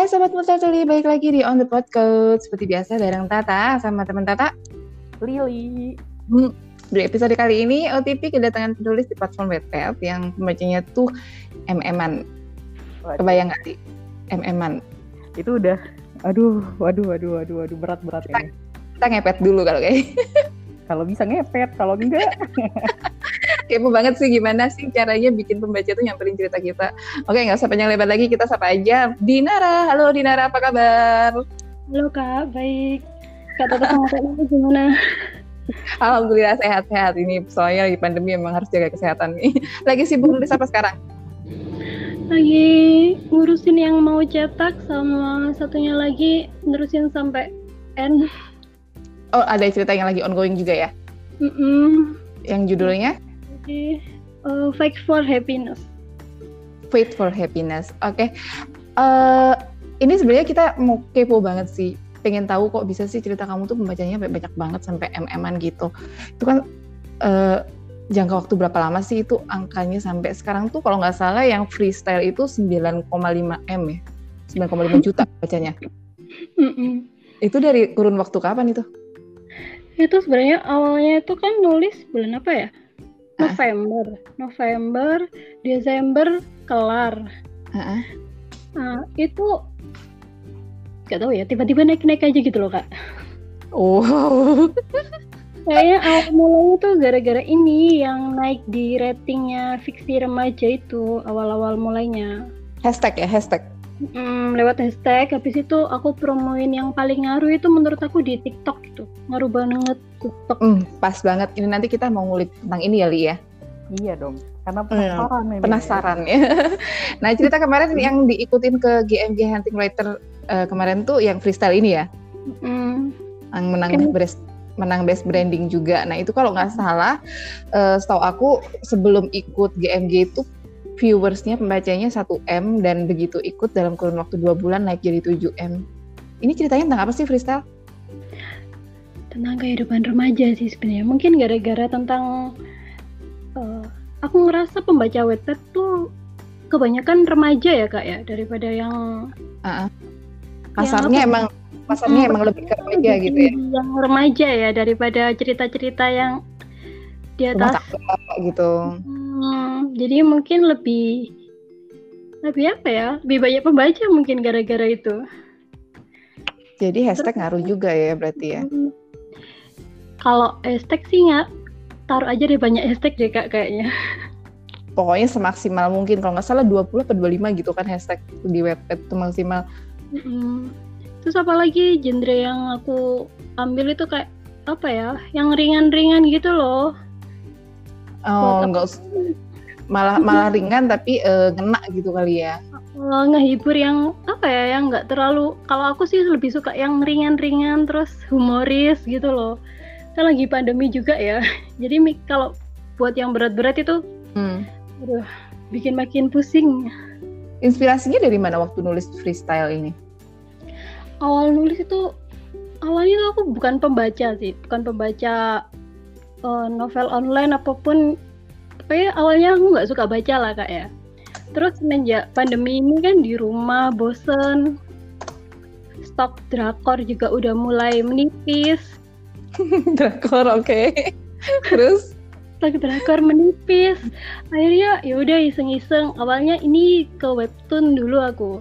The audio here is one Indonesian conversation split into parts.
Hai Sobat Multatuli, balik lagi di On The Podcast. Seperti biasa bareng Tata sama teman Tata. Lili. Hmm, di episode kali ini OTP kedatangan penulis di platform Wattpad yang pembacanya tuh MM-an. Kebayang nggak sih? MM-an. Itu udah, aduh, waduh, waduh, waduh, waduh, berat-berat ini. Kita ngepet dulu kalau kayak. kalau bisa ngepet, kalau enggak. Kepo banget sih gimana sih caranya bikin pembaca tuh nyamperin cerita kita. Oke, nggak usah panjang lebar lagi, kita sapa aja. Dinara, halo Dinara, apa kabar? Halo kak, baik. Kak Tata sama Kak Nana gimana? Alhamdulillah sehat-sehat ini. Soalnya lagi pandemi emang harus jaga kesehatan nih. Lagi sibuk nulis apa sekarang? Lagi ngurusin yang mau cetak sama satunya lagi nerusin sampai N. Oh, ada cerita yang lagi ongoing juga ya? Mm -mm. Yang judulnya? Uh, Fight for Happiness. Fight for Happiness. Oke. Okay. Uh, ini sebenarnya kita mau kepo banget sih. Pengen tahu kok bisa sih cerita kamu tuh pembacanya banyak banget sampai mm-an gitu. Itu kan uh, jangka waktu berapa lama sih itu angkanya sampai sekarang tuh kalau nggak salah yang freestyle itu 9,5 M ya. 9,5 juta bacanya. Mm -mm. Itu dari kurun waktu kapan itu? Itu sebenarnya awalnya itu kan nulis bulan apa ya? November, November, Desember kelar. Uh-uh. Nah, itu gak tahu ya, tiba-tiba naik-naik aja gitu loh kak. Oh. Kayaknya awal mulanya tuh gara-gara ini yang naik di ratingnya fiksi remaja itu awal-awal mulainya. Hashtag ya, hashtag. Hmm, lewat hashtag, habis itu aku promoin yang paling ngaruh itu menurut aku di TikTok gitu. Ngaruh banget TikTok. Hmm, pas banget. Ini nanti kita mau ngulik tentang ini ya, Li ya? Iya dong, karena penasaran hmm, Penasaran ya. nah, cerita kemarin yang diikutin ke GMG Hunting Writer uh, kemarin tuh yang freestyle ini ya? Hmm. Yang menang okay. best menang best branding juga. Nah, itu kalau nggak salah, uh, setahu aku sebelum ikut GMG itu viewersnya pembacanya 1M dan begitu ikut dalam kurun waktu dua bulan naik jadi 7M. Ini ceritanya tentang apa sih freestyle? Tentang kehidupan remaja sih sebenarnya. Mungkin gara-gara tentang uh, aku ngerasa pembaca Wattpad tuh kebanyakan remaja ya kak ya daripada yang uh -uh. pasarnya yang emang pasarnya hmm, emang lebih ke remaja gitu ya. Yang remaja ya daripada cerita-cerita yang di atas gitu. Hmm, jadi mungkin lebih lebih apa ya? Lebih banyak pembaca mungkin gara-gara itu. Jadi hashtag Terus, ngaruh juga ya berarti ya? Kalau hashtag sih nggak taruh aja deh banyak hashtag deh kak kayaknya. Pokoknya semaksimal mungkin kalau nggak salah 20 atau 25 gitu kan hashtag di web itu maksimal. Hmm. Terus apa lagi genre yang aku ambil itu kayak apa ya? Yang ringan-ringan gitu loh Oh, enggak malah malah ringan tapi uh, ngena gitu kali ya. Uh, ngehibur yang apa ya yang nggak terlalu kalau aku sih lebih suka yang ringan-ringan terus humoris gitu loh. Kan lagi pandemi juga ya. Jadi kalau buat yang berat-berat itu hmm. aduh bikin makin pusing. Inspirasinya dari mana waktu nulis freestyle ini? Awal nulis itu awalnya tuh aku bukan pembaca sih, bukan pembaca uh, novel online apa pun tapi awalnya aku nggak suka baca lah kak ya terus semenjak pandemi ini kan di rumah bosen stok drakor juga udah mulai menipis drakor oke. Okay. terus? Stok drakor menipis. Akhirnya ya udah iseng-iseng. Awalnya ini ke webtoon dulu aku.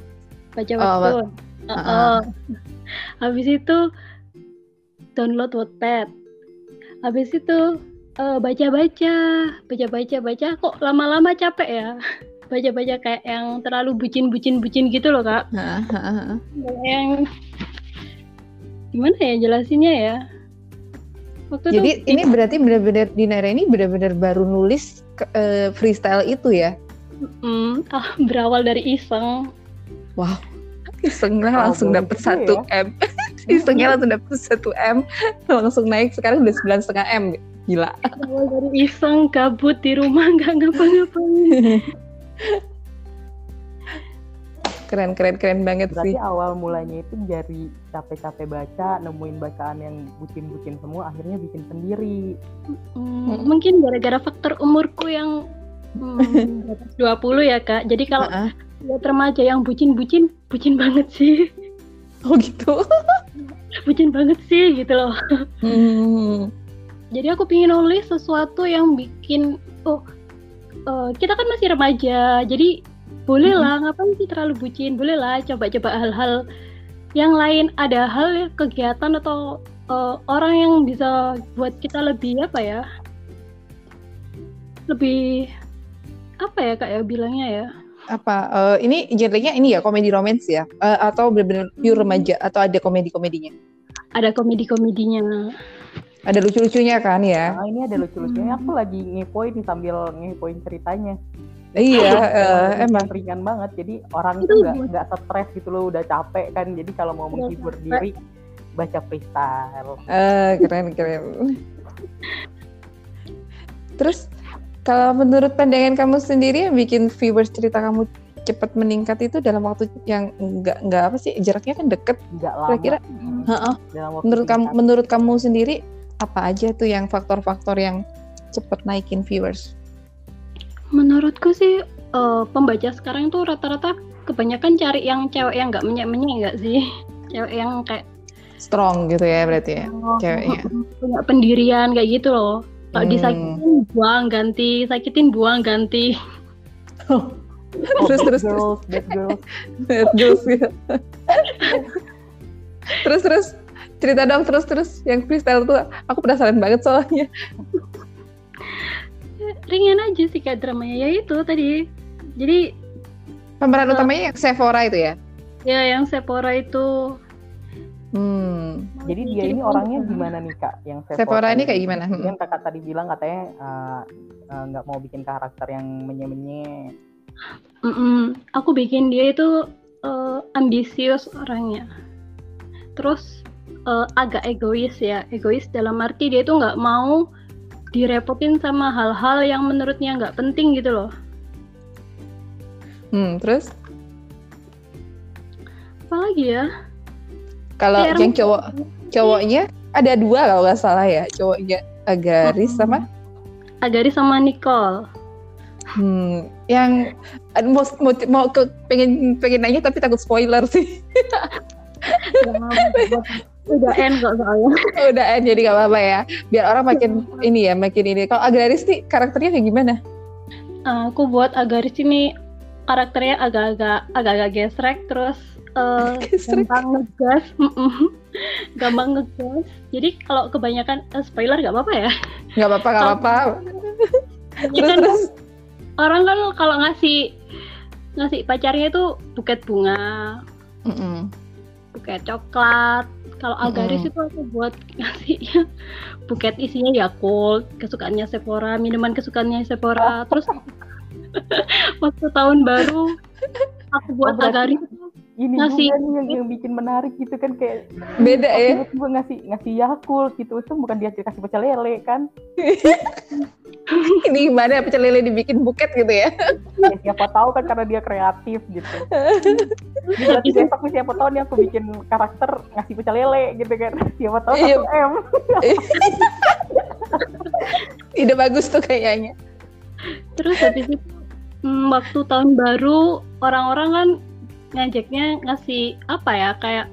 Baca oh, webtoon. Oh, uh -uh. habis itu download Wattpad. Habis itu uh, baca-baca baca-baca baca. Kok lama-lama capek ya? Baca-baca kayak yang terlalu bucin-bucin-bucin gitu loh kak. Yang gimana ya jelasinnya ya Waktu jadi itu, ini berarti benar-benar Dinara ini benar-benar baru nulis uh, freestyle itu ya? Mm, ah, berawal dari iseng. Wow iseng lah langsung dapet satu ya? m. Isengnya langsung dapet satu m langsung naik sekarang udah sembilan setengah m. Gila. Awal dari iseng kabut di rumah nggak ngapa-ngapain keren keren keren banget Berarti sih awal mulanya itu dari capek-capek baca nemuin bacaan yang bucin-bucin semua akhirnya bikin sendiri hmm, mungkin gara-gara faktor umurku yang hmm, 20 ya kak jadi kalau uh -uh. lihat remaja yang bucin-bucin, bucin banget sih. Oh gitu. bucin banget sih gitu loh. Hmm. Jadi aku pingin nulis sesuatu yang bikin oh uh, kita kan masih remaja, jadi boleh lah mm-hmm. ngapain sih terlalu bucin, boleh lah coba-coba hal-hal yang lain. Ada hal kegiatan atau uh, orang yang bisa buat kita lebih apa ya? Lebih apa ya kak ya bilangnya ya? Apa uh, ini genrenya ini ya komedi romance ya uh, atau benar-benar pure remaja atau ada komedi-komedinya? Ada komedi-komedinya. Ada lucu-lucunya kan ya? Nah, ini ada lucu-lucunya. Aku lagi ngepoin sambil ngepoin ceritanya. Iya, uh, emang ringan banget. Jadi orang itu nggak nggak stres gitu loh, udah capek kan. Jadi kalau mau menghibur diri baca freestyle. Uh, keren keren. Terus kalau menurut pandangan kamu sendiri yang bikin viewers cerita kamu cepat meningkat itu dalam waktu yang enggak enggak apa sih jaraknya kan deket enggak lama kira-kira hmm. menurut kamu menurut kamu sendiri apa aja tuh yang faktor-faktor yang cepet naikin viewers? Menurutku sih uh, pembaca sekarang tuh rata-rata kebanyakan cari yang cewek yang nggak menyek-menyek nggak sih? Cewek yang kayak strong gitu ya berarti ya oh, ceweknya. Punya pendirian kayak gitu loh. Kalau hmm. disakitin buang ganti, sakitin buang ganti. Oh. terus terus girls, bad girls, bad girls ya. terus terus cerita dong terus terus yang freestyle tuh aku penasaran banget soalnya ringan aja sih kayak dramanya. Ya itu tadi. Jadi pemeran uh, utamanya yang Sephora itu ya? Ya yang Sephora itu. Hmm. Jadi dia ini orangnya gimana nih kak? Yang Sephora, Sephora ini kayak gimana? hmm. yang kakak tadi bilang katanya eh, eh, nggak uh, uh, mau bikin karakter yang menye-menye. Mm -mm. aku bikin dia itu uh, ambisius orangnya. Terus uh, agak egois ya. Egois dalam arti dia itu nggak mau direpotin sama hal-hal yang menurutnya nggak penting gitu loh. Hmm terus? Apa lagi ya? Kalau yang cowok cowoknya ada dua kalau nggak salah ya cowoknya Agaris hmm. sama Agaris sama Nicole. Hmm, yang mau, mau, mau ke pengen pengen nanya tapi takut spoiler sih. udah end kok soalnya. Udah end jadi gak apa-apa ya. Biar orang makin ini ya makin ini. Kalau Agaris nih karakternya kayak gimana? Uh, aku buat Agaris ini karakternya agak-agak agak-agak gesrek terus uh, gampang ngegas. Gampang ngegas. Jadi kalau kebanyakan uh, spoiler gak apa-apa ya? Gak apa-apa gak apa-apa. Terus, kan? Terus orang kan kalau ngasih ngasih pacarnya itu buket bunga mm -mm. buket coklat kalau Agaris mm. itu aku buat ngasihnya buket isinya Yakult, kesukaannya Sephora, minuman kesukaannya Sephora. Terus waktu tahun baru aku buat oh, Agaris ini ngasih juga nih yang, yang bikin menarik gitu kan kayak beda ya. Gue ngasih ngasih Yakult gitu. Itu bukan dia kasih pecel lele kan? Ini gimana pecel lele dibikin buket gitu ya? ya siapa tahu kan karena dia kreatif gitu. Jadi besok nih siapa tahu nih aku bikin karakter ngasih pecel lele gitu kan. Siapa tahu iya. satu M. Ide bagus tuh kayaknya. Terus habis itu hmm, waktu tahun baru orang-orang kan ngajaknya ngasih apa ya kayak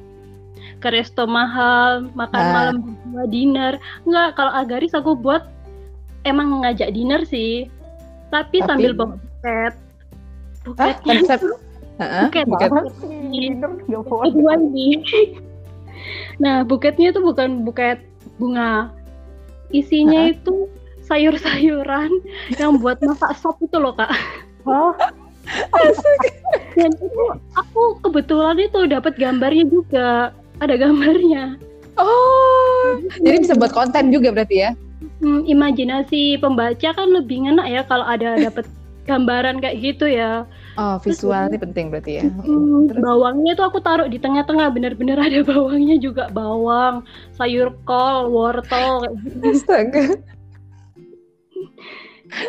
ke resto mahal makan ah. malam berdua dinner. Nggak kalau agaris aku buat emang ngajak dinner sih. Tapi, tapi... sambil bawa buket. Buket konsep buket, buket. kedua ini nah buketnya itu bukan buket bunga. Isinya itu sayur-sayuran yang buat masak sop itu loh kak dan itu aku kebetulan itu dapat gambarnya juga. Ada gambarnya. Oh jadi bisa buat konten juga berarti ya? Hmm, imajinasi pembaca kan lebih enak ya kalau ada dapat gambaran kayak gitu ya. Oh visual ini penting berarti ya. Hmm, bawangnya tuh aku taruh di tengah-tengah bener-bener ada bawangnya juga. Bawang sayur kol wortel gitu. Astaga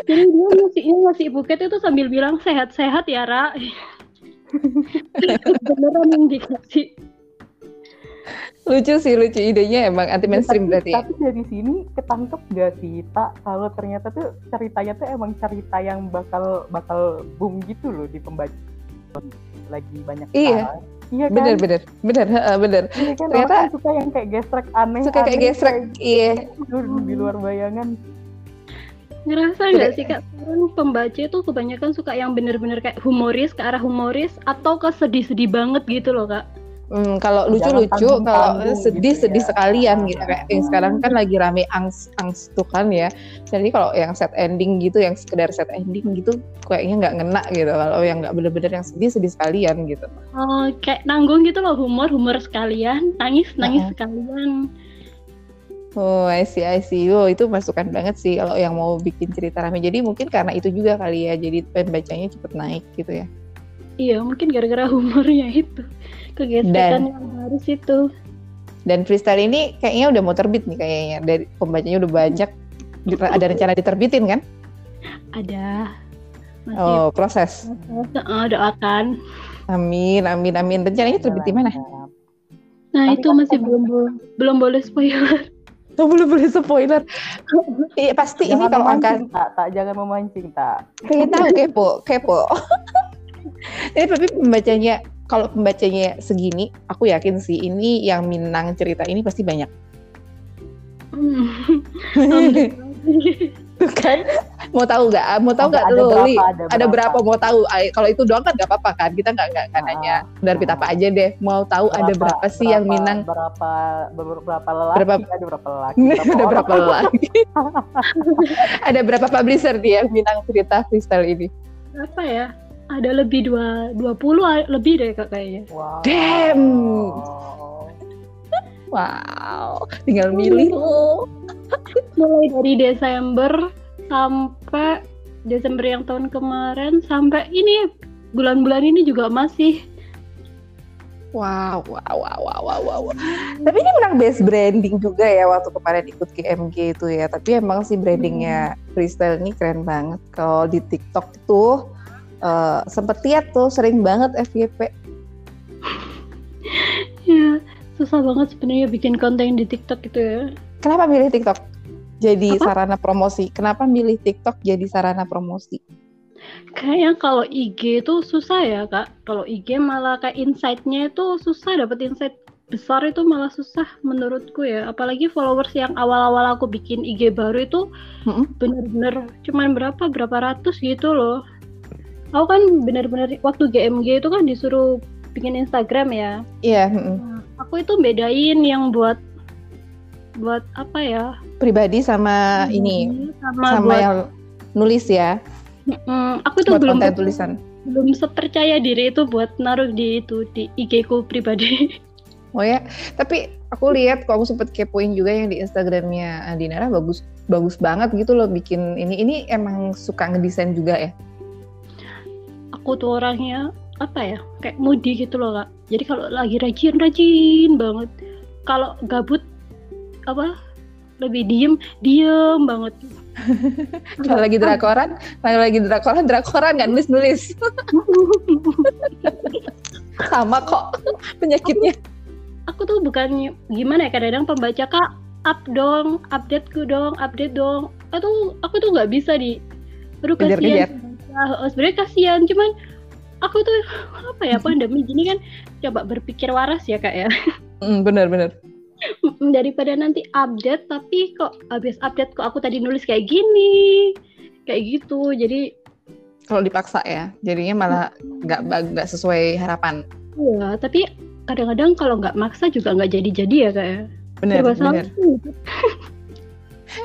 jadi dia ngasihnya ngasih buket itu sambil bilang sehat-sehat ya Ra beneran yang dikasih lucu sih lucu idenya emang anti mainstream berarti ya. tapi dari sini ketangkep gak sih tak kalau ternyata tuh ceritanya tuh emang cerita yang bakal bakal boom gitu loh di pembaca lagi banyak Iya. Iya kan? Bener bener bener heeh, bener. Iya kan? Ternyata- kan suka yang kayak gesrek aneh. Suka kayak gesrek, iya. di luar bayangan. Ngerasa nggak sih kak sekarang pembaca itu kebanyakan suka yang bener-bener kayak humoris ke arah humoris atau ke sedih-sedih banget gitu loh kak. Hmm, kalau lucu-lucu, kalau tanggung-tanggung sedih-sedih gitu ya. sekalian gitu kayak yang sekarang kan lagi rame angst angst tuh kan ya. Jadi kalau yang set ending gitu, yang sekedar set ending gitu, kayaknya nggak ngena gitu. Kalau yang nggak bener-bener yang sedih-sedih sekalian gitu. Oh, kayak nanggung gitu loh humor humor sekalian, nangis nangis Heeh. sekalian. Oh, I see, I see. Oh, itu masukan banget sih kalau yang mau bikin cerita rame. Jadi mungkin karena itu juga kali ya, jadi pembacanya cepet naik gitu ya. Iya mungkin gara-gara humornya itu kegesekan yang harus itu. Dan freestyle ini kayaknya udah mau terbit nih kayaknya. Dari pembacanya udah banyak. Ada rencana diterbitin kan? Ada masih Oh, proses. proses, eh, doakan. Amin, amin, amin. Rencananya terbit di mana? Nah Tapi itu kan masih belum belum boleh spoiler. Oh, belum boleh spoiler. Iya, pasti ini Jangan kalau angka tak, tak, jangan memancing, tak. tahu kepo, kepo. Ini tapi pembacanya kalau pembacanya segini, aku yakin sih ini yang minang cerita ini pasti banyak. Tuh kan? Mau tahu nggak? Mau tahu nggak Ada lu? berapa, Li? ada Ada berapa? Mau tahu? Ay, Kalau itu doang kan nggak apa-apa kan? Kita nggak nggak kan Ah, nanya penerbit apa aja deh. Mau tahu ada berapa sih yang berapa- minang? Berapa berapa lelaki? Berapa- Ada berapa lelaki? ada orang? berapa lagi? ada berapa publisher dia yang minang cerita freestyle ini? Apa ya? Ada lebih dua dua puluh lebih deh kak kayaknya. Wow. Damn. Wow, tinggal milih lo. Mulai dari Desember sampai Desember yang tahun kemarin sampai ini bulan-bulan ini juga masih Wow, wow, wow, wow, wow, wow. Tapi ini menang best branding juga ya waktu kemarin ikut GMG itu ya. Tapi emang sih brandingnya freestyle ini keren banget. Kalau di TikTok itu eh, sempet lihat tuh sering banget FYP. ya susah banget sebenarnya bikin konten di TikTok itu ya. Kenapa milih TikTok? Jadi Apa? sarana promosi. Kenapa milih TikTok jadi sarana promosi? Kayaknya kalau IG itu susah ya kak. Kalau IG malah kayak insight-nya itu susah dapat insight besar itu malah susah menurutku ya. Apalagi followers yang awal-awal aku bikin IG baru itu bener-bener cuman berapa berapa ratus gitu loh. Aku kan bener-bener waktu GMG itu kan disuruh bikin Instagram ya. Iya, mm-mm. Nah, aku itu bedain yang buat buat apa ya? pribadi sama ini, sama, sama buat yang nulis ya, Mm, aku tuh buat belum konten tulisan. belum sepercaya diri itu buat naruh di itu di IG ku pribadi. Oh ya, tapi aku lihat kok aku sempet kepoin juga yang di Instagramnya Dinara bagus bagus banget gitu loh bikin ini ini emang suka ngedesain juga ya. Aku tuh orangnya apa ya kayak moody gitu loh kak. Jadi kalau lagi rajin rajin banget. Kalau gabut apa lebih diem diem banget. Kalau lagi drakoran, kalau lagi drakoran, drakoran nggak nulis nulis. Sama kok penyakitnya. Aku tuh bukan gimana ya kadang-kadang pembaca kak up dong, updateku dong, update dong. Atau aku tuh nggak bisa di Aduh kasihan. Ah, sebenarnya kasihan, cuman aku tuh apa ya pandemi gini kan coba berpikir waras ya kak ya. Mm, bener bener. Daripada nanti update tapi kok habis update kok aku tadi nulis kayak gini kayak gitu jadi Kalau dipaksa ya, jadinya malah nggak nggak sesuai harapan. ya tapi kadang-kadang kalau nggak maksa juga nggak jadi-jadi ya kayak Bener bener.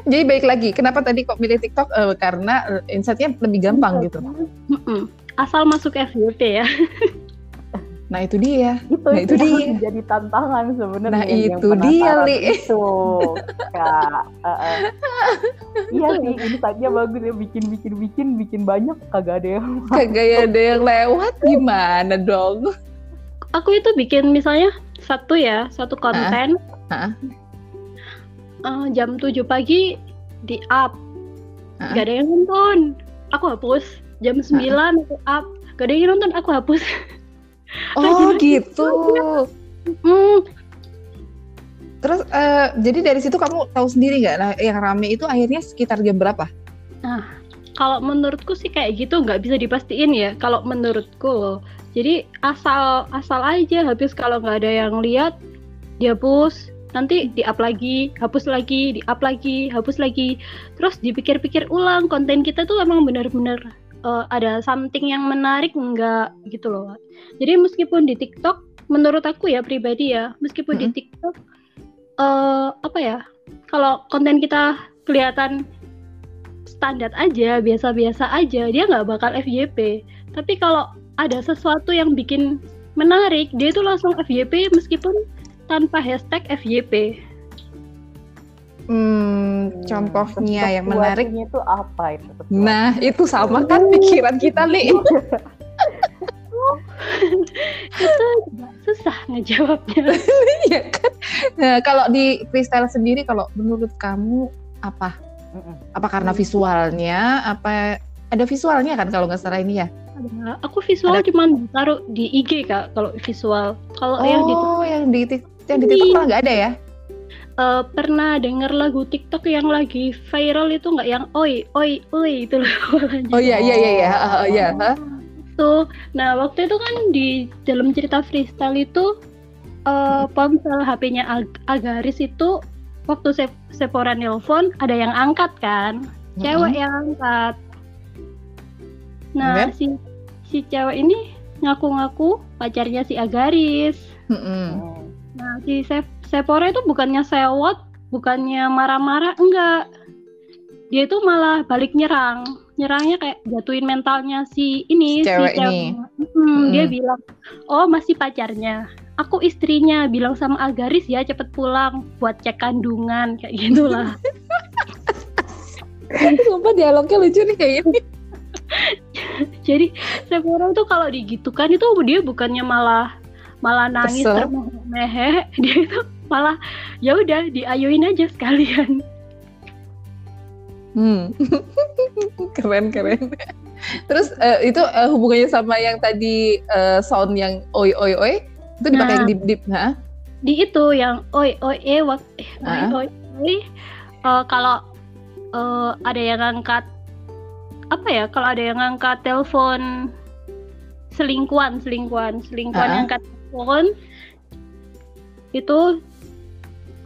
Jadi baik lagi, kenapa tadi kok milih TikTok? Eh, karena eh, insight-nya lebih gampang gitu. asal masuk FYP ya Nah itu dia. Itu, Nah, itu dia. jadi tantangan sebenarnya. Nah, yang itu dia, Li. Itu, Kak. Eh, eh. Iya sih, insight-nya bagus ya. Bikin, bikin, bikin, bikin banyak. Kagak ada yang Kagak ada yang lewat gimana dong? aku itu bikin misalnya satu ya satu konten Hah? eh, jam 7 pagi di up gak ada yang nonton aku hapus jam 9 aku up gak ada yang nonton aku hapus Oh gitu. hmm, Terus eh, jadi dari situ kamu tahu sendiri nggak? Nah, yang rame itu akhirnya sekitar jam berapa? kalau menurutku sih kayak gitu nggak bisa dipastiin ya kalau menurutku loh jadi asal asal aja habis kalau nggak ada yang lihat dihapus nanti di up lagi hapus lagi di up lagi hapus lagi terus dipikir-pikir ulang konten kita tuh emang benar-benar uh, ada something yang menarik enggak gitu loh jadi meskipun di TikTok menurut aku ya pribadi ya meskipun -hmm. di TikTok uh, apa ya kalau konten kita kelihatan standar aja, biasa-biasa aja, dia nggak bakal FYP. Tapi kalau ada sesuatu yang bikin menarik, dia itu langsung FYP meskipun tanpa hashtag FYP. Hmm, contohnya yang menarik itu apa itu? Nah, itu sama kan pikiran kita, Li. itu susah ngejawabnya. Iya kan? Nah, kalau di freestyle sendiri, kalau menurut kamu apa apa karena visualnya? Apa ada visualnya kan kalau nggak salah ini ya? Ada. Aku visual ada. cuma taruh di IG kak kalau visual. Kalau oh, yang di yang di yang di TikTok malah nggak ada ya? Uh, pernah dengar lagu TikTok yang lagi viral itu nggak yang oi oi oi itu loh. oh iya iya iya iya oh, iya. Tuh, nah waktu itu kan di dalam cerita freestyle itu uh, ponsel HP-nya Ag Agaris itu waktu Se Sephora nelpon ada yang angkat kan cewek mm -hmm. yang angkat nah okay. si si cewek ini ngaku-ngaku pacarnya si Agaris mm -hmm. nah si Se Sephora itu bukannya sewot bukannya marah-marah enggak. Dia itu malah balik nyerang. Nyerangnya kayak jatuhin mentalnya si ini cewek si cewek ini. Hmm, hmm. dia bilang oh masih pacarnya. Aku istrinya bilang sama Agaris ya cepet pulang buat cek kandungan kayak gitulah. Sumpah dialognya lucu nih kayak gini. Jadi Sephora tuh kalau digitukan itu dia bukannya malah malah nangis termeh dia itu malah ya udah diayuin aja sekalian. Hmm. Keren keren. Terus uh, itu uh, hubungannya sama yang tadi uh, sound yang oi oi oi? Itu dipakai nah, yang dip dip ha? di itu yang oi oi eh wak eh, oi oi oi. Uh, kalau uh, ada yang ngangkat apa ya? Kalau ada yang ngangkat telepon selingkuhan selingkuhan selingkuhan uh yang angkat telepon itu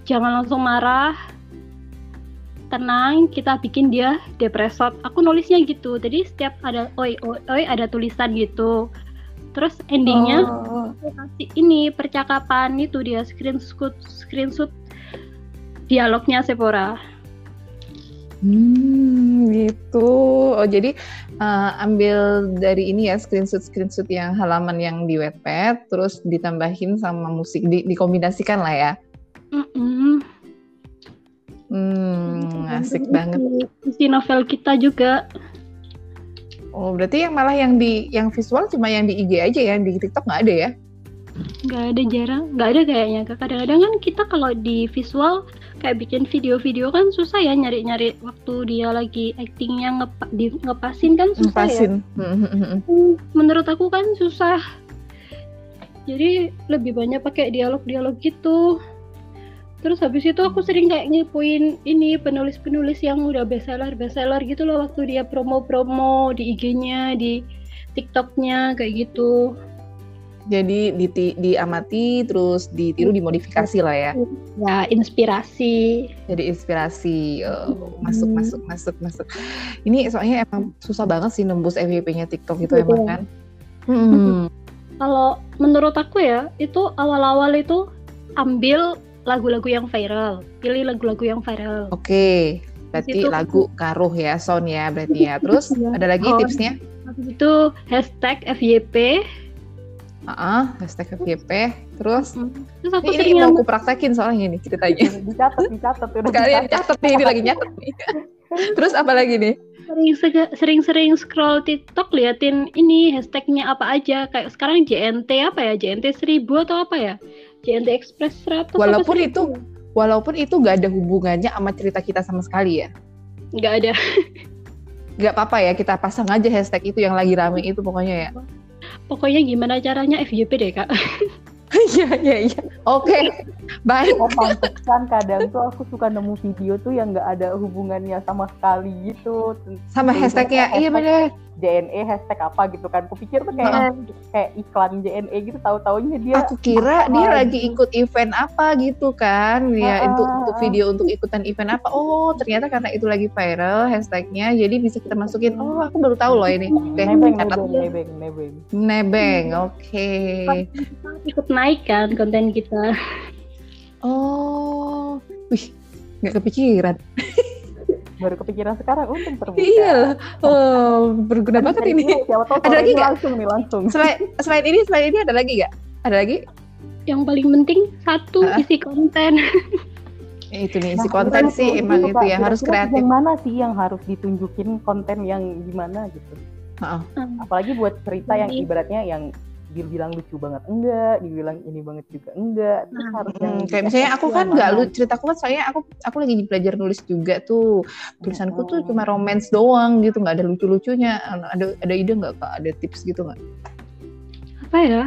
jangan langsung marah tenang kita bikin dia depresot aku nulisnya gitu jadi setiap ada oi oi oi ada tulisan gitu terus endingnya oh. kasih ini percakapan itu dia screenshot screenshot dialognya Sephora Hmm, gitu. Oh, jadi uh, ambil dari ini ya screenshot screenshot yang halaman yang di Wattpad, terus ditambahin sama musik, di, dikombinasikan lah ya. Mm -mm. Hmm, asik banget. Isi novel kita juga. Oh, berarti yang malah yang di yang visual cuma yang di IG aja ya, di TikTok nggak ada ya? Nggak ada jarang, nggak ada kayaknya. Kadang-kadang kan kita kalau di visual kayak bikin video-video kan susah ya nyari-nyari waktu dia lagi actingnya ngep di, ngepasin kan susah Ngepasin. ya. Menurut aku kan susah. Jadi lebih banyak pakai dialog-dialog gitu terus habis itu aku sering kayak ngipuin ini penulis-penulis yang udah bestseller bestseller gitu loh waktu dia promo-promo di IG-nya di TikTok-nya kayak gitu jadi di, diamati terus ditiru dimodifikasi lah ya ya inspirasi jadi inspirasi oh, masuk hmm. masuk masuk masuk ini soalnya emang susah banget sih nembus FYP-nya TikTok itu Betul. emang kan hmm. kalau menurut aku ya itu awal-awal itu ambil lagu-lagu yang viral. Pilih lagu-lagu yang viral. Oke. Okay. Berarti Situ, lagu karuh ya, sound ya berarti ya. Terus ya. ada lagi oh, tipsnya? Itu hashtag FYP. Uh -uh, hashtag FYP. Terus, Terus aku ini, ini mau aku praktekin soalnya ini ceritanya. Dicatat, dicatat. Kalian catat nih, ini lagi nyatet nih. Terus apa lagi nih? sering-sering scroll TikTok liatin ini hashtagnya apa aja kayak sekarang JNT apa ya JNT 1000 atau apa ya JNT Express 100 walaupun itu walaupun itu gak ada hubungannya sama cerita kita sama sekali ya nggak ada nggak apa-apa ya kita pasang aja hashtag itu yang lagi rame itu pokoknya ya pokoknya gimana caranya FYP deh kak Iya iya iya. Oke. Baik. Oh pantesan kadang tuh aku suka nemu video tuh yang nggak ada hubungannya sama sekali gitu. Sama hashtagnya, iya bener. JNE hashtag apa gitu kan. Kupikir tuh kayak kayak iklan JNE gitu tahu-taunya dia Aku kira dia lagi ikut event apa gitu kan. Ya, Ah, untuk ah, untuk ah. video untuk ikutan event apa. Oh, ternyata karena itu lagi viral hashtagnya, jadi bisa kita masukin. Oh, aku baru tahu loh ini. Oke, nebeng, catat. nebeng, nebeng, nebeng. Nebeng, oke. ikut naik kan konten kita Oh, wih, nggak kepikiran. Baru kepikiran sekarang untung terbuka. Iya, oh, berguna banget ini. Ada lagi nggak? langsung nih langsung. Selain selain ini, selain ini ada lagi nggak? Ada lagi? yang paling penting satu Hah? isi konten Eh, itu nih, isi Nah, konten itu- sih itu emang lupa. itu ya harus kreatif. Yang mana sih yang harus ditunjukin konten yang gimana gitu? Heeh. Apalagi buat cerita yang ibaratnya yang dibilang lucu banget enggak, dibilang ini banget juga enggak. Terus Nah, harus yang Hmm, kayak misalnya aku kan nggak mana? lu ceritaku kan soalnya aku aku lagi belajar nulis juga tuh tulisanku tuh Hmm. cuma romance doang gitu nggak ada lucu-lucunya ada ada ide nggak kak ada tips gitu nggak apa ya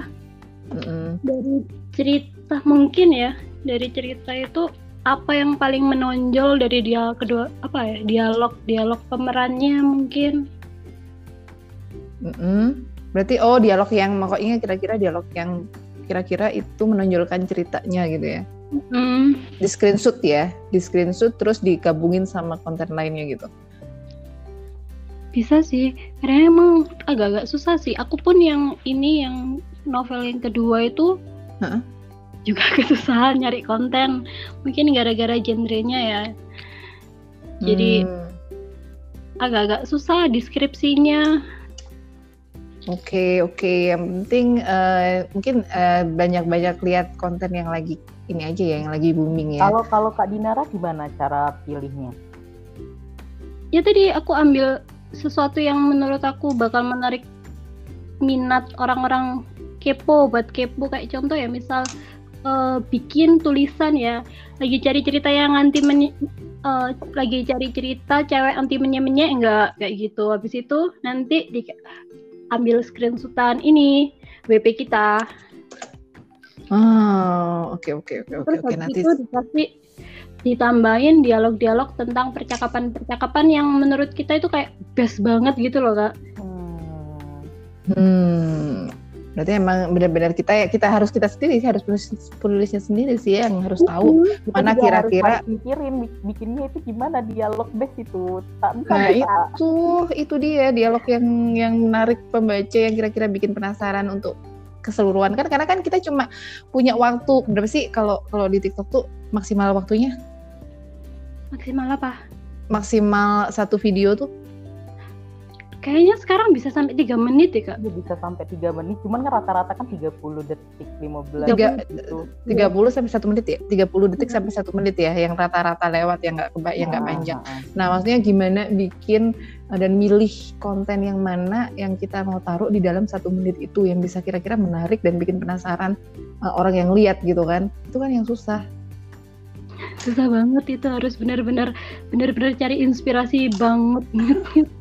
Mm-mm. dari cerita mungkin ya dari cerita itu apa yang paling menonjol dari dia kedua apa ya dialog dialog pemerannya mungkin Mm-mm. Berarti oh dialog yang makanya kira-kira dialog yang kira-kira itu menonjolkan ceritanya gitu ya? Hmm, di screenshot ya di screenshot terus digabungin sama konten lainnya gitu? Bisa sih karena emang agak-agak susah sih. Aku pun yang ini yang novel yang kedua itu Heeh. juga kesusahan nyari konten. Mungkin gara-gara genrenya ya. Jadi- Hmm. agak-agak susah deskripsinya Oke oke yang penting eh, mungkin eh, banyak-banyak lihat konten yang lagi ini aja ya yang lagi booming ya. Kalau kalau Kak Dinara gimana cara pilihnya? ya tadi aku ambil sesuatu yang menurut aku bakal menarik minat orang-orang kepo buat kepo kayak contoh ya misal eh, bikin tulisan ya lagi cari cerita yang anti menye- eh, lagi cari cerita cewek anti menye-menye enggak kayak gitu habis itu nanti di ambil screenshotan ini WP kita Oh oke oke oke oke nanti itu dikasih ditambahin dialog-dialog tentang percakapan-percakapan yang menurut kita itu kayak best banget gitu loh kak Hmm. Berarti emang benar-benar kita ya kita harus kita sendiri sih harus penulis penulisnya sendiri sih yang harus tahu Kita mana juga kira-kira harus mikirin bik- bikinnya itu gimana dialog best itu. Tak bisa Nah kita. itu itu dia dialog yang yang menarik pembaca yang kira-kira bikin penasaran untuk keseluruhan kan karena kan kita cuma punya waktu berapa sih kalau kalau di TikTok tuh maksimal waktunya maksimal apa maksimal satu video tuh kayaknya sekarang bisa sampai tiga menit ya kak. Dia bisa sampai 3 menit, cuman kan rata-rata kan 30 detik, 15 Tiga- gitu. 30 sampai satu menit ya? 30 detik sampai satu menit ya yang rata-rata lewat yang nggak yang nggak panjang. ah, ah. nah maksudnya gimana bikin uh, dan milih konten yang mana yang kita mau taruh di dalam satu menit itu yang bisa kira-kira menarik dan bikin penasaran uh, orang yang lihat gitu kan? Itu kan yang susah. Susah banget itu harus benar-benar benar-benar cari inspirasi banget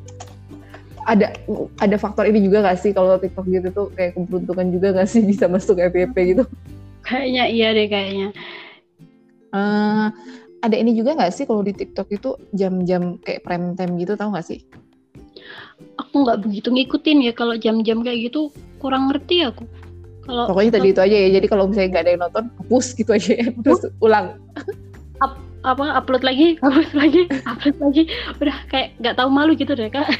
ada ada faktor ini juga gak sih? Kalau TikTok gitu tuh kayak keberuntungan juga gak sih bisa masuk FYP gitu? Kayaknya iya deh kayaknya. Eh, ada ini juga nggak sih kalau di TikTok itu jam-jam kayak prime time gitu tahu nggak sih? Aku nggak begitu ngikutin ya kalau jam-jam kayak gitu kurang ngerti aku. Kalau pokoknya tadi itu aja ya jadi kalau misalnya nggak ada yang nonton hapus gitu aja ya terus ulang. Apa upload lagi upload lagi upload lagi. Udah kayak nggak tahu malu gitu deh kak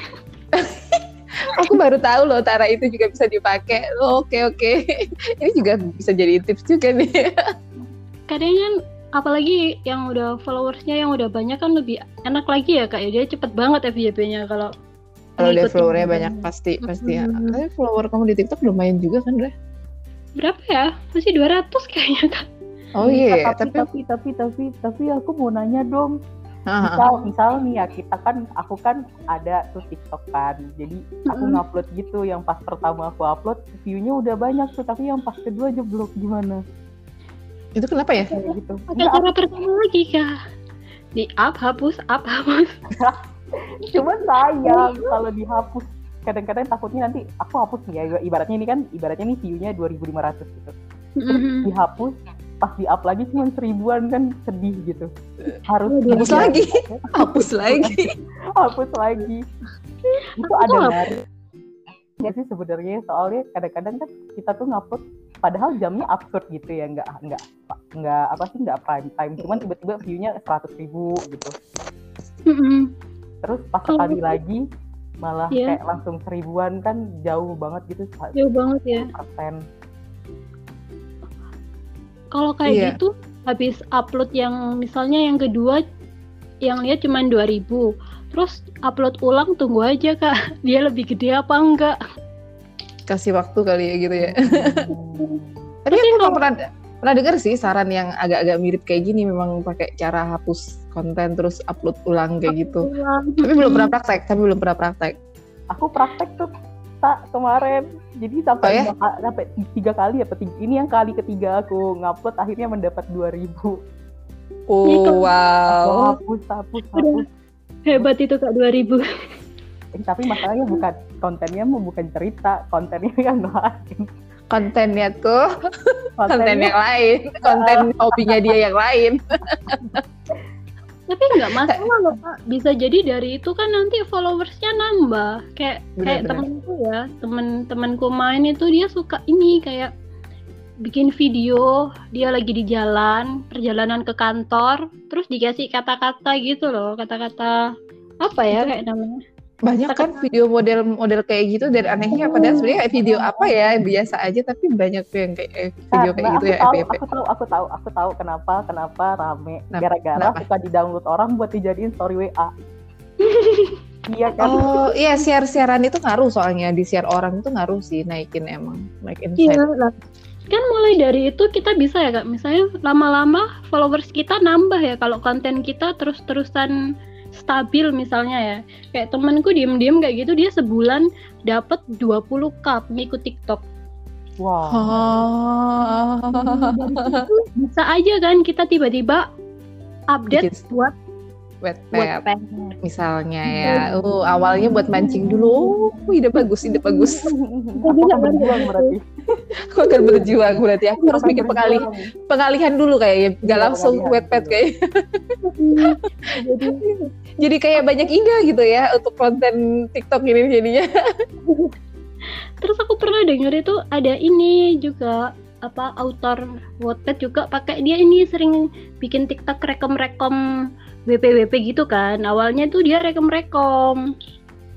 aku baru tahu loh Tara itu juga bisa dipakai. Oh, oke oke. Ini juga bisa jadi tips juga nih. Kadang kan apalagi yang udah followersnya yang udah banyak kan lebih enak lagi ya kak ya. Dia cepet banget FYP-nya kalau kalau dia followernya banyak pasti pasti ya. Mhm. tapi follower kamu di TikTok lumayan juga kan Dra? berapa ya? Masih 200 kayaknya kak. Oh iya tapi, tapi tapi tapi tapi tapi aku mau nanya dong misal misal nih ya kita kan aku kan ada tuh TikTok kan. Jadi aku Mm-mm. ngupload gitu yang pas pertama aku upload view-nya udah banyak tuh tapi yang pas kedua jeblok gimana? Itu kenapa ya? Kayak gitu. Pakai Nggak, cara pertama lagi kak. Di up hapus up hapus cuman sayang kalau dihapus. Kadang-kadang takutnya nanti aku hapus nih ya ibaratnya ini kan ibaratnya nih view-nya 2500 gitu. Terus Mhm. dihapus pas di up lagi cuma seribuan kan sedih gitu. Harus hapus lagi. hapus lagi. Hapus lagi. Itu ada dari ya sih sebenarnya soalnya kadang-kadang kan kita tuh ngupload padahal jamnya absurd gitu ya nggak nggak nggak apa sih nggak prime time. Cuman tiba-tiba viewnya seratus ribu gitu. Terus pas sekali lagi malah yeah. kayak langsung seribuan kan jauh banget gitu. Jauh banget ya. Persen kalau kayak yeah. gitu habis upload yang misalnya yang kedua yang lihat cuma 2000 terus upload ulang tunggu aja kak. Dia lebih gede apa enggak? Kasih waktu kali ya gitu ya. Tapi, aku pernah pernah dengar sih saran yang agak-agak mirip kayak gini memang pakai cara hapus konten terus upload ulang kayak gitu. ulang. tapi belum pernah praktek tapi belum pernah praktek. Aku praktek tuh tak kemarin. Jadi sampai oh, ya? sampai tiga kali apa tiga, ini yang kali ketiga aku ngupload akhirnya mendapat dua ribu. Oh wow. hapus hapus hapus. hebat itu kak dua ribu. Eh, tapi masalahnya bukan kontennya mau bukan cerita kontennya yang lain. Kontennya tuh? Konten, konten yang lain. Konten hobinya dia yang lain tapi nggak masalah loh pak bisa jadi dari itu kan nanti followersnya nambah. Kayak bener, kayak temenku ya temen temanku main itu dia suka ini kayak bikin video dia lagi di jalan perjalanan ke kantor terus dikasih kata-kata gitu loh kata-kata apa ya kayak namanya banyak kan video model-model kayak gitu dan anehnya padahal sebenarnya video apa ya biasa aja tapi banyak tuh yang kayak eh, video kayak gitu ya tahu, FYP. Aku tahu, aku tahu, aku tahu kenapa kenapa rame gara-gara suka di-download orang buat dijadiin story WA. iya kan? Oh iya share-sharean itu ngaruh soalnya di share orang itu ngaruh sih naikin emang naikin Iya lah. Kan mulai dari itu kita bisa ya kak, misalnya lama-lama followers kita nambah ya kalau konten kita terus-terusan stabil misalnya ya kayak temanku diem-diem kayak gitu dia sebulan dapat 20 cup ngikut TikTok Wow. Oh. bisa aja kan kita tiba-tiba update Bikin buat wetpad misalnya ya. Uh awalnya buat mancing dulu. Uh, ide bagus ide bagus. Aku akan berjuang berarti. Aku akan berjuang berarti. Aku harus bikin pengalih pengalihan dulu kayaknya. Nggak iya, langsung wetpad kayak. Jadi jadi kayak banyak ide gitu ya untuk konten TikTok ini jadinya. Terus aku pernah dengar itu ada ini juga apa author Wattpad juga pakai. Dia ini sering bikin TikTok rekom-rekom WP-WP gitu kan. Awalnya tuh dia rekom-rekom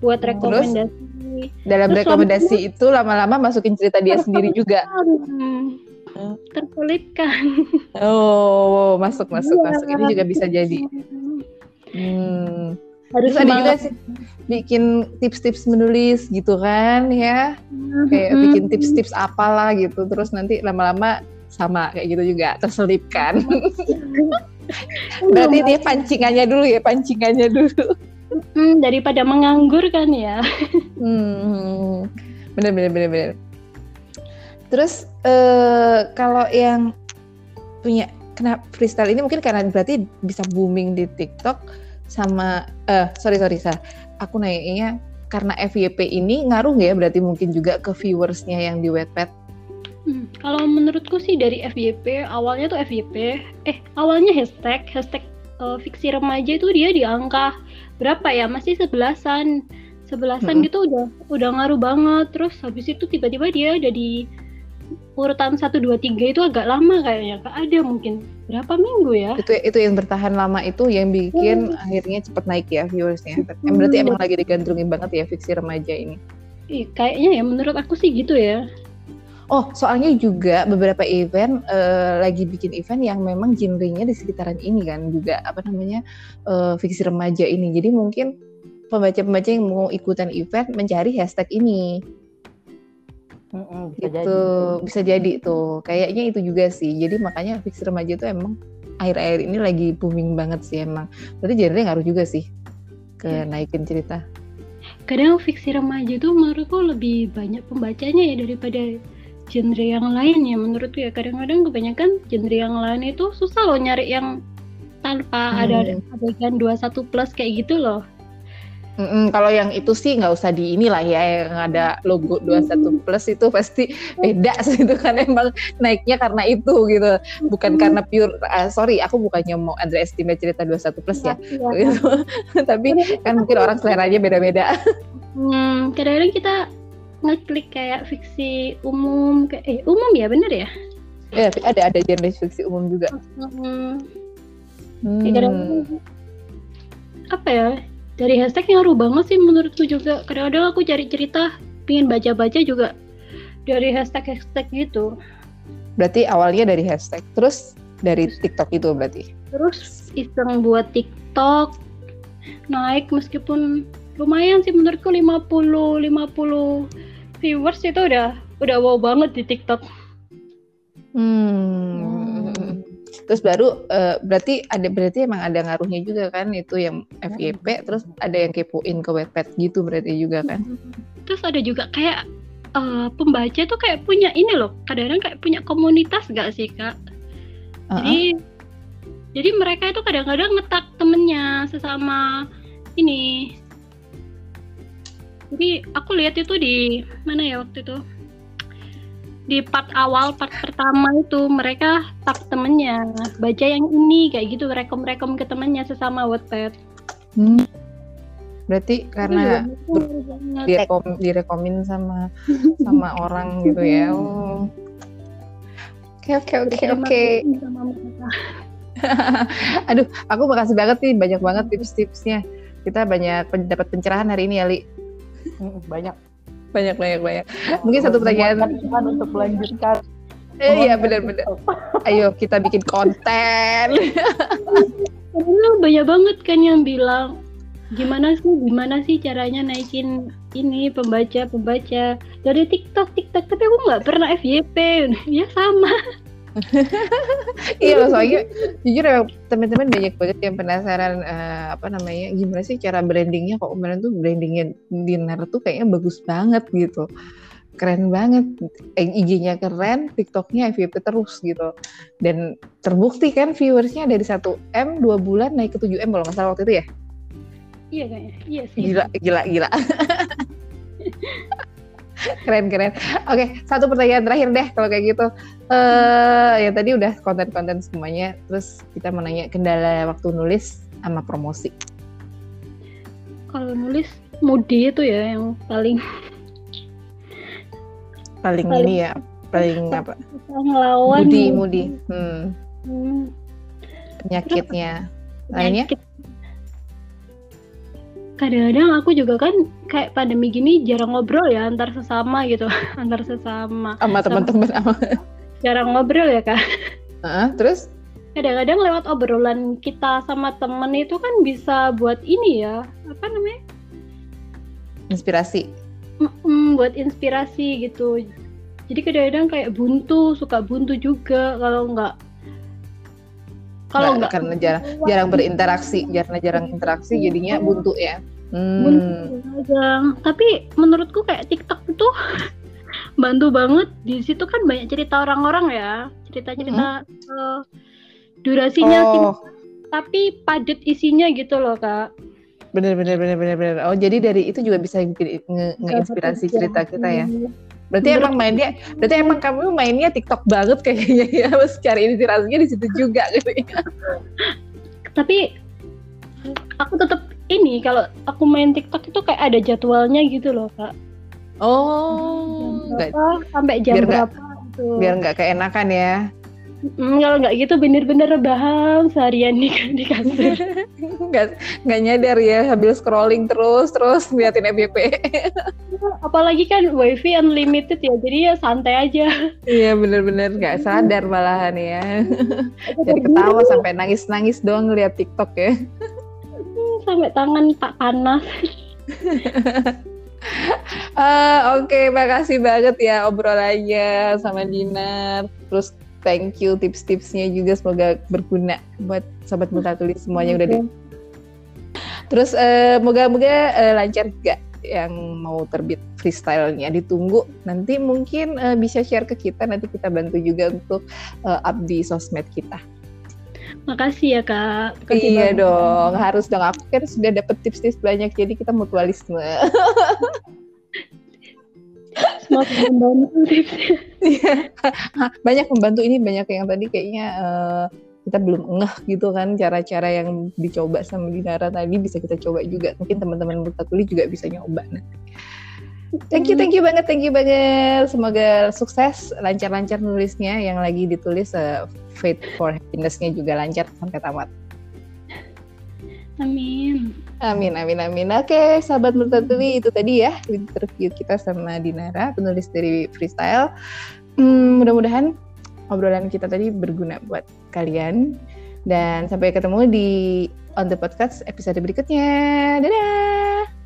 buat rekomendasi. Terus, dalam Terus rekomendasi lama itu lama-lama masukin cerita dia sendiri juga. Hmm, terselipkan. Oh, masuk masuk ya. masuk. Ini juga bisa jadi. Hmm. Harus Terus ada juga sih bikin tips-tips menulis gitu kan ya. Kayak bikin tips-tips apalah gitu. Terus nanti lama-lama sama kayak gitu juga terselipkan. Berarti dia pancingannya dulu ya, pancingannya dulu. Hmm, daripada menganggur kan ya. hmm, bener bener bener bener. Terus uh, kalau yang punya kena freestyle ini mungkin karena berarti bisa booming di TikTok sama uh, sorry sorry sah aku nanya karena FYP ini ngaruh ya berarti mungkin juga ke viewersnya yang di Wattpad Hmm, kalau menurutku sih dari FYP awalnya tuh FYP, eh awalnya hashtag hashtag uh, fiksi remaja itu dia di angka berapa ya? Masih sebelasan. Sebelasan hmm. gitu udah udah ngaruh banget. Terus habis itu tiba-tiba dia ada di urutan satu dua tiga itu agak lama kayaknya. Kak ada mungkin berapa minggu ya? Itu itu yang bertahan lama itu yang bikin hmm. akhirnya cepet naik ya viewersnya. Hmm. berarti emang lagi digandrungi banget ya fiksi remaja ini. Ih, kayaknya ya menurut aku sih gitu ya Oh, soalnya juga beberapa event uh, lagi bikin event yang memang genrenya di sekitaran ini kan juga apa namanya uh, fiksi remaja ini. Jadi mungkin pembaca-pembaca yang mau ikutan event mencari hashtag ini. Mm-mm, bisa gitu jadi. bisa jadi tuh kayaknya itu juga sih jadi makanya fiksi remaja itu emang akhir-akhir ini lagi booming banget sih emang berarti genre ngaruh juga sih ke iya. naikin cerita kadang fiksi remaja itu menurutku lebih banyak pembacanya ya daripada genre yang lain ya menurutku ya. Kadang-kadang kebanyakan genre yang lain itu susah loh nyari yang tanpa hmm. ada adegan 21 plus kayak gitu loh. Mm-mm, kalau yang itu sih nggak usah di inilah ya yang ada logo 21 plus itu pasti beda sih itu kan emang naiknya karena itu gitu. Bukan karena pure uh, sorry aku bukannya mau underestimate cerita 21 plus ya, ya, ya. gitu. Tapi kan mungkin orang seleranya beda-beda. Hmm, kadang-kadang kita ngeklik kayak fiksi umum kayak eh umum ya bener ya? Ya ada ada genre fiksi umum juga. Hmm. Hmm. apa ya dari hashtag ngaruh banget sih menurutku juga. Kadang-kadang aku cari cerita pingin baca-baca juga dari hashtag-hashtag gitu. Berarti awalnya dari hashtag terus dari TikTok itu berarti? Terus iseng buat TikTok naik meskipun lumayan sih menurutku 50 50 viewers itu udah udah wow banget di TikTok. Hmm. Terus baru uh, berarti ada berarti emang ada ngaruhnya juga kan itu yang FYP terus ada yang kepoin ke webpad gitu berarti juga kan? Terus ada juga kayak uh, pembaca tuh kayak punya ini loh kadang-kadang kayak punya komunitas gak sih kak? Uh -uh. jadi jadi mereka itu kadang-kadang ngetak temennya sesama ini jadi aku lihat itu di mana ya waktu itu? Di part awal part pertama itu mereka tak temennya baca yang ini kayak gitu rekom rekom ke temennya sesama Wattpad. Hmm. berarti karena direkom direkomin sama sama orang gitu ya. Oh. oke oke oke oke. aduh aku makasih banget nih banyak banget tips-tipsnya. Kita banyak dapat pencerahan hari ini ya Li banyak. Banyak banyak banyak. Mungkin satu pertanyaan. Untuk melanjutkan. Eh, iya benar-benar ayo kita bikin konten. Banyak banget kan yang bilang gimana sih gimana sih caranya naikin ini pembaca pembaca dari TikTok TikTok tapi aku nggak pernah FYP ya sama iya loh soalnya jujur ya teman-teman banyak banget yang penasaran uh, apa namanya gimana sih cara brandingnya? Kok kemarin tuh brandingnya dinner tuh kayaknya bagus banget gitu. Keren banget. Eh, IG-nya keren TikToknya FYP terus gitu. Dan terbukti kan viewersnya dari 1 M dua bulan naik ke 7 M kalau nggak salah waktu itu ya? Iya kayaknya. Iya sih. Gila gila gila keren keren. Oke satu pertanyaan terakhir deh kalau kayak gitu. Uh, ya tadi udah konten-konten semuanya terus kita mau nanya kendala waktu nulis sama promosi. Kalau nulis mudi itu ya yang paling paling, paling ini ya paling apa? ngelawan. Mudi mudi hmm. hmm. penyakitnya. Lainnya penyakit kadang-kadang aku juga kan kayak pandemi gini jarang ngobrol ya antar sesama gitu. Antar sesama. Sama teman-teman sama. Jarang ngobrol ya kak. Uh, terus? Kadang-kadang lewat obrolan kita sama temen itu kan bisa buat ini ya apa namanya? Inspirasi. Mm-mm, buat inspirasi gitu. Jadi kadang-kadang kayak buntu suka buntu juga kalau nggak kalau nggak karena jarang jarang berinteraksi jarang jarang interaksi jadinya buntu ya. Hmm. buntu tapi menurutku kayak TikTok itu bantu banget. Di situ kan banyak cerita orang-orang ya. Cerita-cerita hmm. uh, durasinya oh. sih tapi padat isinya gitu loh kak. Bener bener bener bener bener. Oh jadi dari itu juga bisa nge-inspirasi nge cerita kita ya Berarti Menurut emang mainnya, berarti emang kamu mainnya TikTok banget kayaknya ya, harus cari inspirasinya di situ juga gitu ya. Tapi aku tetap ini kalau aku main TikTok itu kayak ada jadwalnya gitu loh kak. Oh, jam berapa, sampai jam biar berapa? Gak, gitu. Biar nggak keenakan ya. Mm, kalau nggak gitu bener-bener rebahan seharian di, di kantor. nggak nggak nyadar ya sambil scrolling terus terus ngeliatin FYP. Apalagi kan wifi unlimited ya, jadi ya santai aja. Iya bener-bener nggak sadar malahan ya. jadi ketawa sampai nangis-nangis doang ngeliat TikTok ya. sampai tangan tak panas. uh, Oke, okay, makasih banget ya obrolannya sama Dinar. Terus thank you tips-tipsnya juga semoga berguna buat sobat muka tulis semuanya udah di terus uh, moga-moga uh, lancar juga yang mau terbit freestyle-nya ditunggu nanti mungkin uh, bisa share ke kita nanti kita bantu juga untuk uh, up di sosmed kita Makasih ya kak. Makasih iya banget. dong, harus dong. Aku kan sudah dapat tips-tips banyak, jadi kita mutualisme. banyak membantu ini banyak yang tadi kayaknya eh, kita belum ngeh gitu kan cara-cara yang dicoba sama Dinara tadi bisa kita coba juga. Mungkin teman-teman Mutatuli juga bisa nyoba nanti. Thank you, thank you banget, thank you banget. Semoga sukses, lancar-lancar nulisnya yang lagi ditulis uh, Fate for Happiness-nya juga lancar sampai tamat. Amin. Amin, amin, amin. Oke, sahabat Murtatuli, itu tadi ya interview kita sama Dinara, penulis dari Freestyle. Hmm, mudah-mudahan obrolan kita tadi berguna buat kalian. Dan sampai ketemu di On The Podcast episode berikutnya. Dadah!